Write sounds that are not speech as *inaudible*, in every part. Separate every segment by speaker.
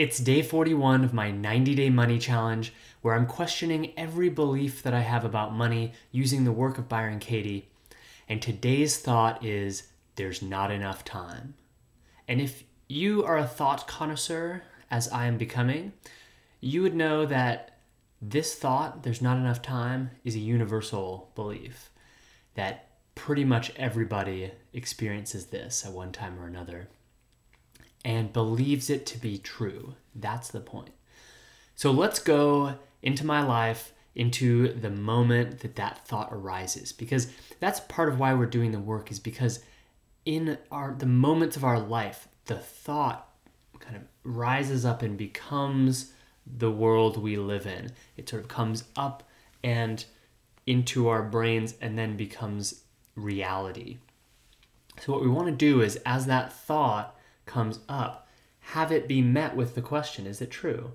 Speaker 1: It's day 41 of my 90 Day Money Challenge, where I'm questioning every belief that I have about money using the work of Byron Katie. And today's thought is there's not enough time. And if you are a thought connoisseur, as I am becoming, you would know that this thought, there's not enough time, is a universal belief that pretty much everybody experiences this at one time or another and believes it to be true. That's the point. So let's go into my life, into the moment that that thought arises, because that's part of why we're doing the work, is because in our the moments of our life, the thought kind of rises up and becomes the world we live in. It sort of comes up and into our brains and then becomes reality. So, what we want to do is, as that thought comes up, have it be met with the question, is it true?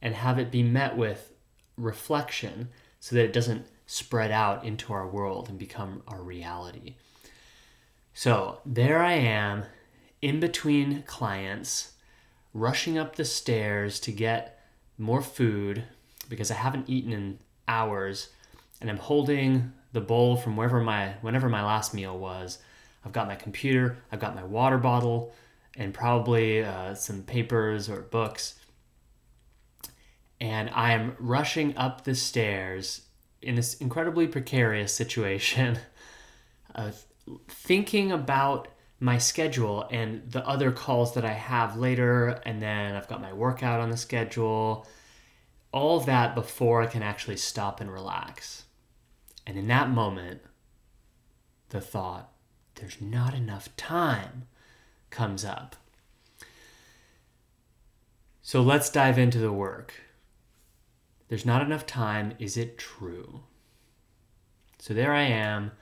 Speaker 1: And have it be met with reflection so that it doesn't spread out into our world and become our reality. So there I am in between clients, rushing up the stairs to get more food because I haven't eaten in hours, and I'm holding the bowl from wherever my whenever my last meal was. I've got my computer, I've got my water bottle, and probably uh, some papers or books. And I am rushing up the stairs in this incredibly precarious situation, *laughs* uh, thinking about my schedule and the other calls that I have later, and then I've got my workout on the schedule, all that before I can actually stop and relax. And in that moment, the thought, there's not enough time comes up. So let's dive into the work. There's not enough time. Is it true? So there I am,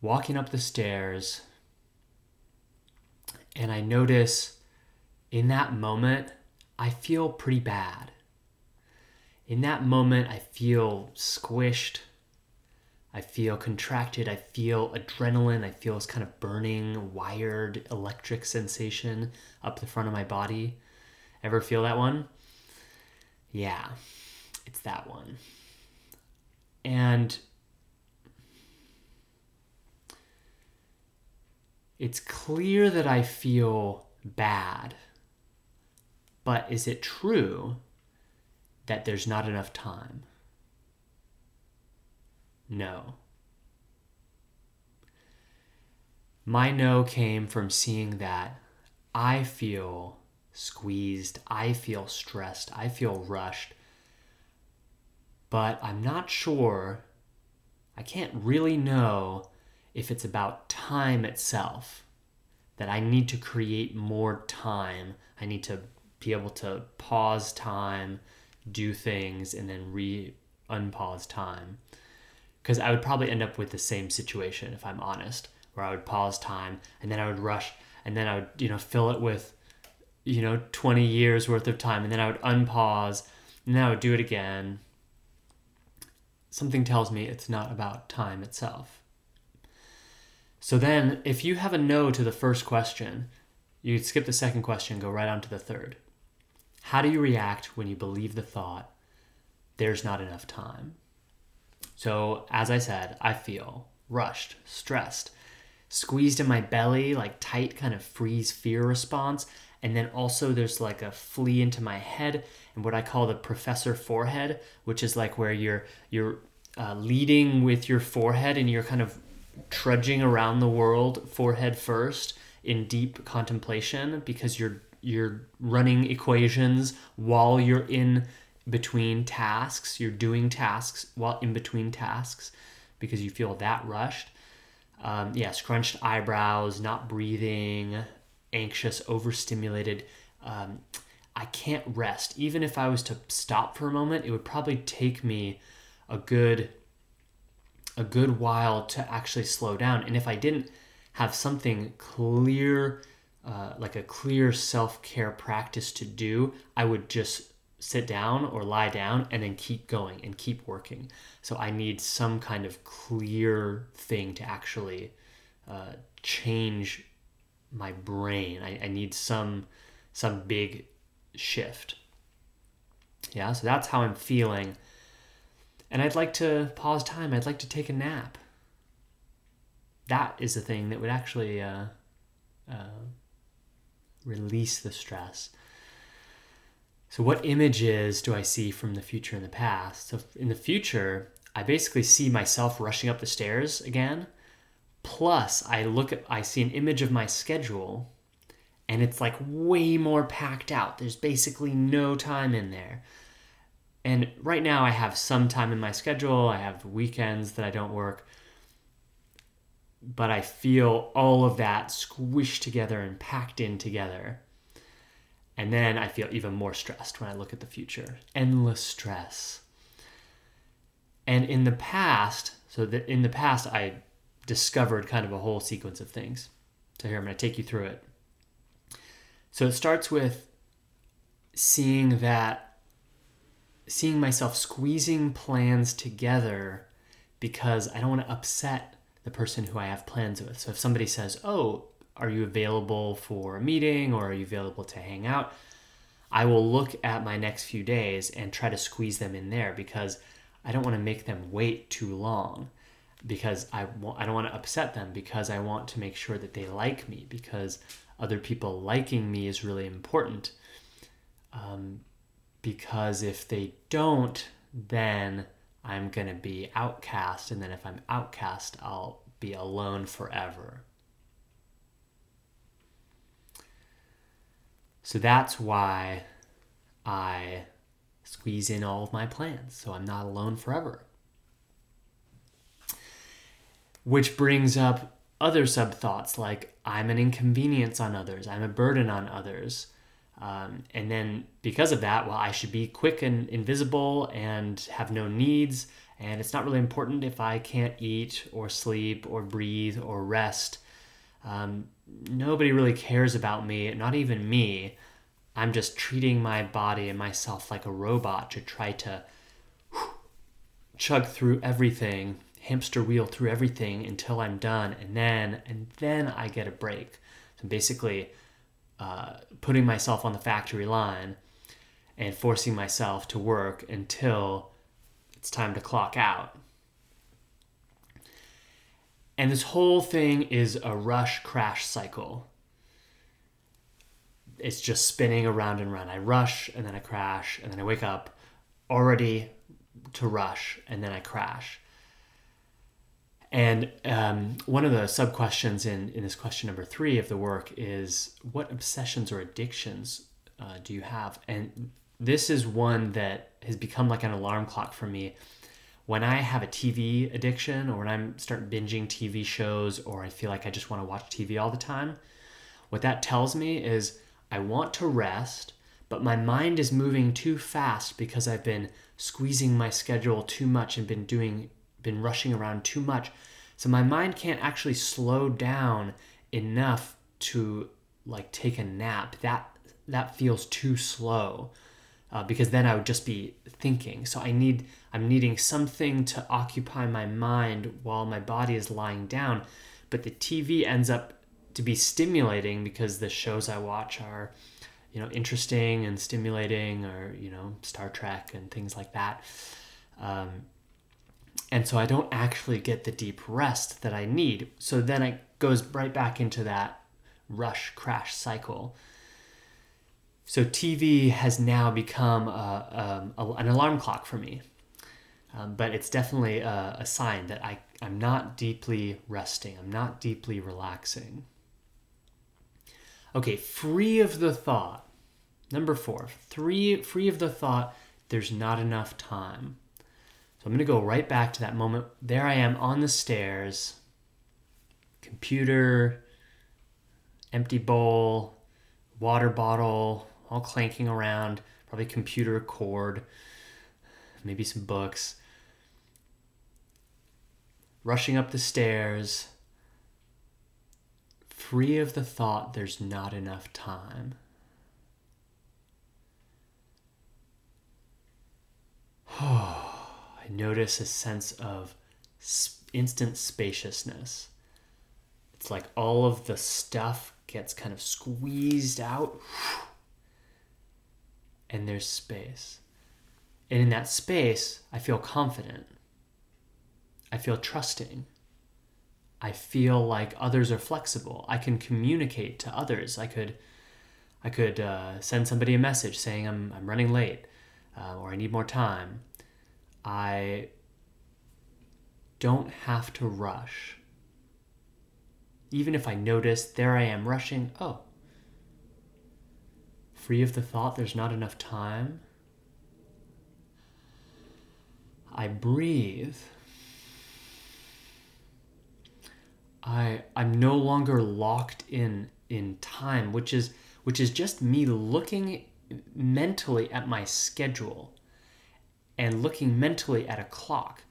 Speaker 1: walking up the stairs, and I notice in that moment, I feel pretty bad. In that moment, I feel squished. I feel contracted. I feel adrenaline. I feel this kind of burning, wired, electric sensation up the front of my body. Ever feel that one? Yeah, it's that one. And it's clear that I feel bad. But is it true that there's not enough time? No. My no came from seeing that I feel squeezed, I feel stressed, I feel rushed, but I'm not sure, I can't really know if it's about time itself, that I need to create more time. I need to be able to pause time, do things, and then re unpause time because I would probably end up with the same situation if I'm honest, where I would pause time and then I would rush and then I would, you know, fill it with, you know, 20 years worth of time and then I would unpause and then I would do it again. Something tells me it's not about time itself. So then, if you have a no to the first question, you'd skip the second question, go right on to the third. How do you react when you believe the thought, there's not enough time? So, as I said, I feel rushed, stressed, squeezed in my belly, like tight kind of freeze fear response. And then also there's like a flea into my head and what I call the professor forehead, which is like where you're you're uh, leading with your forehead and you're kind of trudging around the world forehead first in deep contemplation because you're you're running equations while you're in between tasks. You're doing tasks while in between tasks because you feel that rushed. Um, yeah, scrunched eyebrows, not breathing, anxious, overstimulated. Um, I can't rest. Even if I was to stop for a moment, it would probably take me a good a good while to actually slow down. And if I didn't have something clear, uh, like a clear self care practice to do, I would just sit down or lie down and then keep going and keep working. So I need some kind of clear thing to actually uh, change my brain. I, I need some some big shift. Yeah, so that's how I'm feeling. And I'd like to pause time. I'd like to take a nap. That is the thing that would actually uh, uh, release the stress. So, what images do I see from the future and the past? So, in the future, I basically see myself rushing up the stairs again. Plus, I look at, I see an image of my schedule and it's like way more packed out. There's basically no time in there. And right now, I have some time in my schedule. I have weekends that I don't work. But I feel all of that squished together and packed in together. And then I feel even more stressed when I look at the future. Endless stress. And in the past, so that in the past, I discovered kind of a whole sequence of things. So here I'm going to take you through it. So it starts with seeing that, seeing myself squeezing plans together because I don't want to upset the person who I have plans with. So if somebody says, Oh, are you available for a meeting or are you available to hang out? I will look at my next few days and try to squeeze them in there because I don't want to make them wait too long because I, want, I don't want to upset them because I want to make sure that they like me because other people liking me is really important. Um, because if they don't, then I'm going to be outcast. And then if I'm outcast, I'll be alone forever. So that's why I squeeze in all of my plans so I'm not alone forever. Which brings up other sub thoughts like I'm an inconvenience on others, I'm a burden on others. Um, and then because of that, well, I should be quick and invisible and have no needs. And it's not really important if I can't eat or sleep or breathe or rest. Um, nobody really cares about me, not even me. I'm just treating my body and myself like a robot to try to whew, chug through everything hamster wheel through everything until I'm done, and then and then I get a break. So basically, uh, putting myself on the factory line and forcing myself to work until it's time to clock out. And this whole thing is a rush crash cycle. It's just spinning around and around. I rush and then I crash and then I wake up already to rush and then I crash. And um, one of the sub questions in, in this question number three of the work is what obsessions or addictions uh, do you have? And this is one that has become like an alarm clock for me. When I have a TV addiction or when I'm start binging TV shows or I feel like I just want to watch TV all the time, what that tells me is I want to rest, but my mind is moving too fast because I've been squeezing my schedule too much and been doing been rushing around too much. So my mind can't actually slow down enough to like take a nap. That that feels too slow. Uh, because then I would just be thinking. So I need I'm needing something to occupy my mind while my body is lying down. But the TV ends up to be stimulating because the shows I watch are, you know, interesting and stimulating, or you know, Star Trek and things like that. Um, and so I don't actually get the deep rest that I need. So then it goes right back into that rush crash cycle. So TV has now become a, um, a, an alarm clock for me. Um, but it's definitely a, a sign that I, I'm not deeply resting, I'm not deeply relaxing. Okay, free of the thought. Number four, three, free of the thought, there's not enough time. So I'm going to go right back to that moment. There I am on the stairs, computer, empty bowl, water bottle, all clanking around, probably computer cord, maybe some books. Rushing up the stairs, free of the thought there's not enough time. *sighs* I notice a sense of instant spaciousness. It's like all of the stuff gets kind of squeezed out, and there's space. And in that space, I feel confident. I feel trusting. I feel like others are flexible. I can communicate to others. I could, I could uh, send somebody a message saying I'm, I'm running late uh, or I need more time. I don't have to rush. Even if I notice there I am rushing, oh, free of the thought there's not enough time. I breathe. I I'm no longer locked in in time, which is which is just me looking mentally at my schedule and looking mentally at a clock.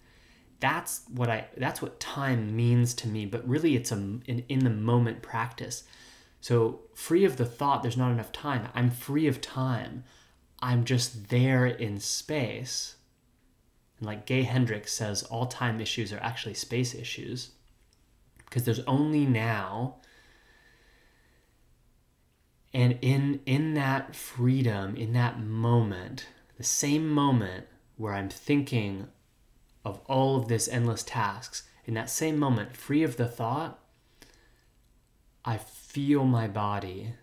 Speaker 1: That's what i that's what time means to me but really it's a in, in the moment practice. So free of the thought there's not enough time. I'm free of time. I'm just there in space. And like gay hendricks says all time issues are actually space issues because there's only now. And in in that freedom in that moment the same moment where i'm thinking of all of this endless tasks in that same moment free of the thought i feel my body.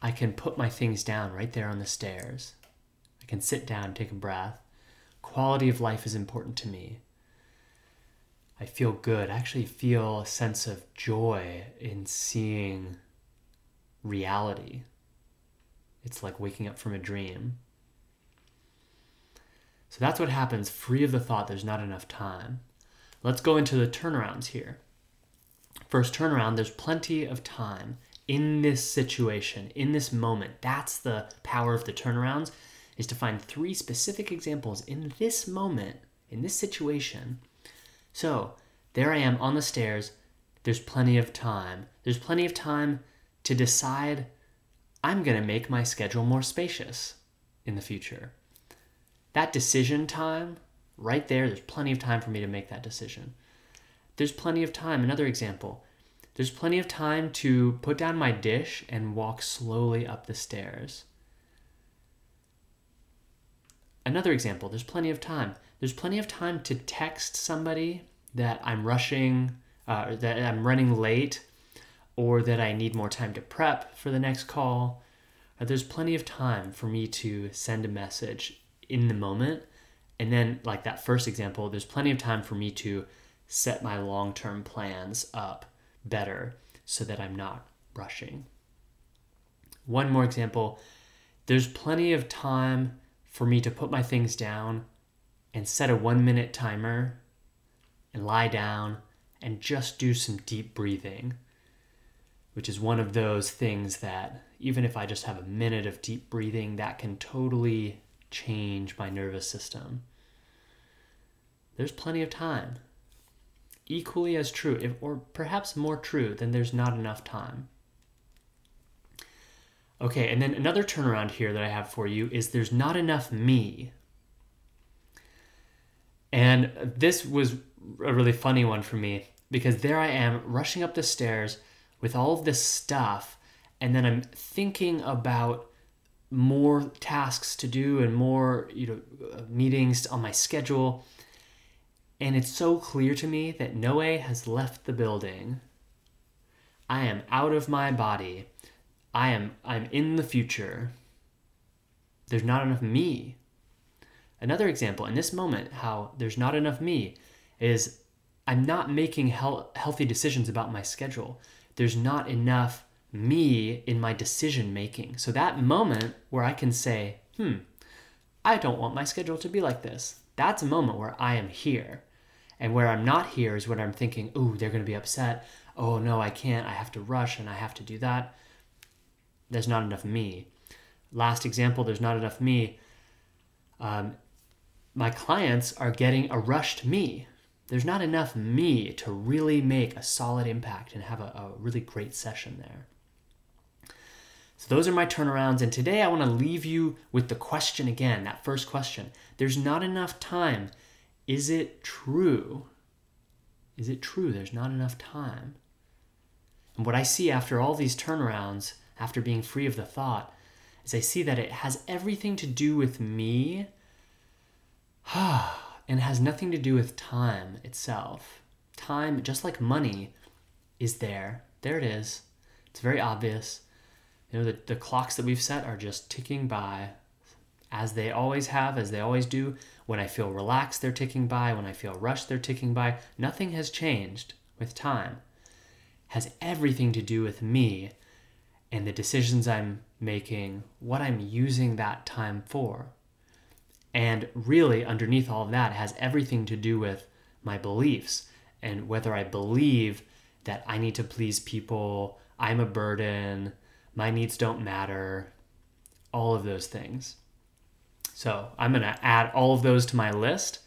Speaker 1: I can put my things down right there on the stairs. I can sit down take a breath. Quality of life is important to me I feel good. I actually feel a sense of joy in seeing reality. It's like waking up from a dream. So that's what happens free of the thought there's not enough time. Let's go into the turnarounds here. First turnaround, there's plenty of time in this situation, in this moment. That's the power of the turnarounds is to find three specific examples in this moment, in this situation. So, there I am on the stairs. There's plenty of time. There's plenty of time to decide I'm going to make my schedule more spacious in the future. That decision time, right there, there's plenty of time for me to make that decision. There's plenty of time. Another example there's plenty of time to put down my dish and walk slowly up the stairs. Another example, there's plenty of time. There's plenty of time to text somebody that I'm rushing, uh, that I'm running late, or that I need more time to prep for the next call, uh, there's plenty of time for me to send a message in the moment. And then, like that first example, there's plenty of time for me to set my long term plans up better so that I'm not rushing. One more example there's plenty of time for me to put my things down and set a one minute timer and lie down and just do some deep breathing which is one of those things that even if I just have a minute of deep breathing, that can totally change my nervous system. There's plenty of time. Equally as true, if, or perhaps more true, than there's not enough time. Okay, and then another turnaround here that I have for you is there's not enough me. And this was a really funny one for me because there I am rushing up the stairs with all of this stuff and then I'm thinking about more tasks to do and more you know uh, meetings on my schedule and it's so clear to me that Noé has left the building. I am out of my body. I am I'm in the future. There's not enough me. Another example in this moment how there's not enough me is I'm not making healthy decisions about my schedule there's not enough me in my decision making. So that moment where I can say, hmm, I don't want my schedule to be like this. That's a moment where I am here. And where I'm not here is when I'm thinking, oh, they're going to be upset. Oh, no, I can't. I have to rush and I have to do that. there's not enough me. Last example, there's not enough me. Um, my clients are getting a rushed me. There's not enough me to really make a solid impact and have a, a really great session there. So, those are my turnarounds. And today I want to leave you with the question again that first question. There's not enough time. Is it true? Is it true there's not enough time? And what I see after all these turnarounds, after being free of the thought, is I see that it has everything to do with me *sighs* and has nothing to do with time itself. Time, just like money, is there. There it is. It's very obvious. You know, the, the clocks that we've set are just ticking by as they always have, as they always do. When I feel relaxed, they're ticking by. When I feel rushed, they're ticking by. Nothing has changed with time. It has everything to do with me and the decisions I'm making, what I'm using that time for. And really, underneath all of that, has everything to do with my beliefs and whether I believe that I need to please people, I'm a burden, my needs don't matter, all of those things. So I'm going to add all of those to my list.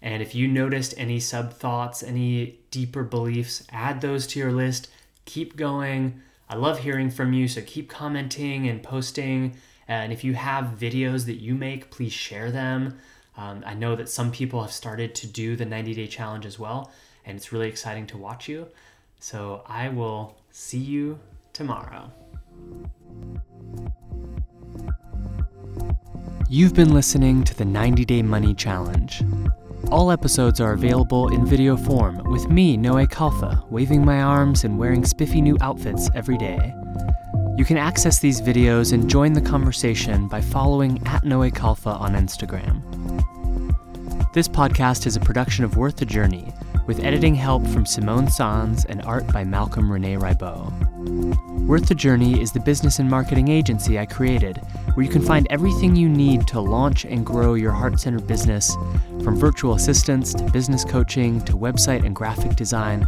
Speaker 1: And if you noticed any sub thoughts, any deeper beliefs, add those to your list. Keep going. I love hearing from you, so keep commenting and posting. And if you have videos that you make, please share them. Um, I know that some people have started to do the 90 day challenge as well, and it's really exciting to watch you. So I will see you tomorrow. You've been listening to the 90 Day Money Challenge. All episodes are available in video form with me, Noé Khalfa, waving my arms and wearing spiffy new outfits every day. You can access these videos and join the conversation by following at Noé Khalfa on Instagram. This podcast is a production of Worth the Journey, with editing help from Simone Sanz and art by Malcolm Rene Ribot. Worth the Journey is the business and marketing agency I created, where you can find everything you need to launch and grow your heart centered business, from virtual assistants to business coaching to website and graphic design.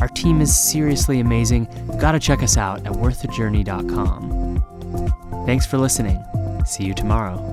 Speaker 1: Our team is seriously amazing. Got to check us out at worththejourney.com. Thanks for listening. See you tomorrow.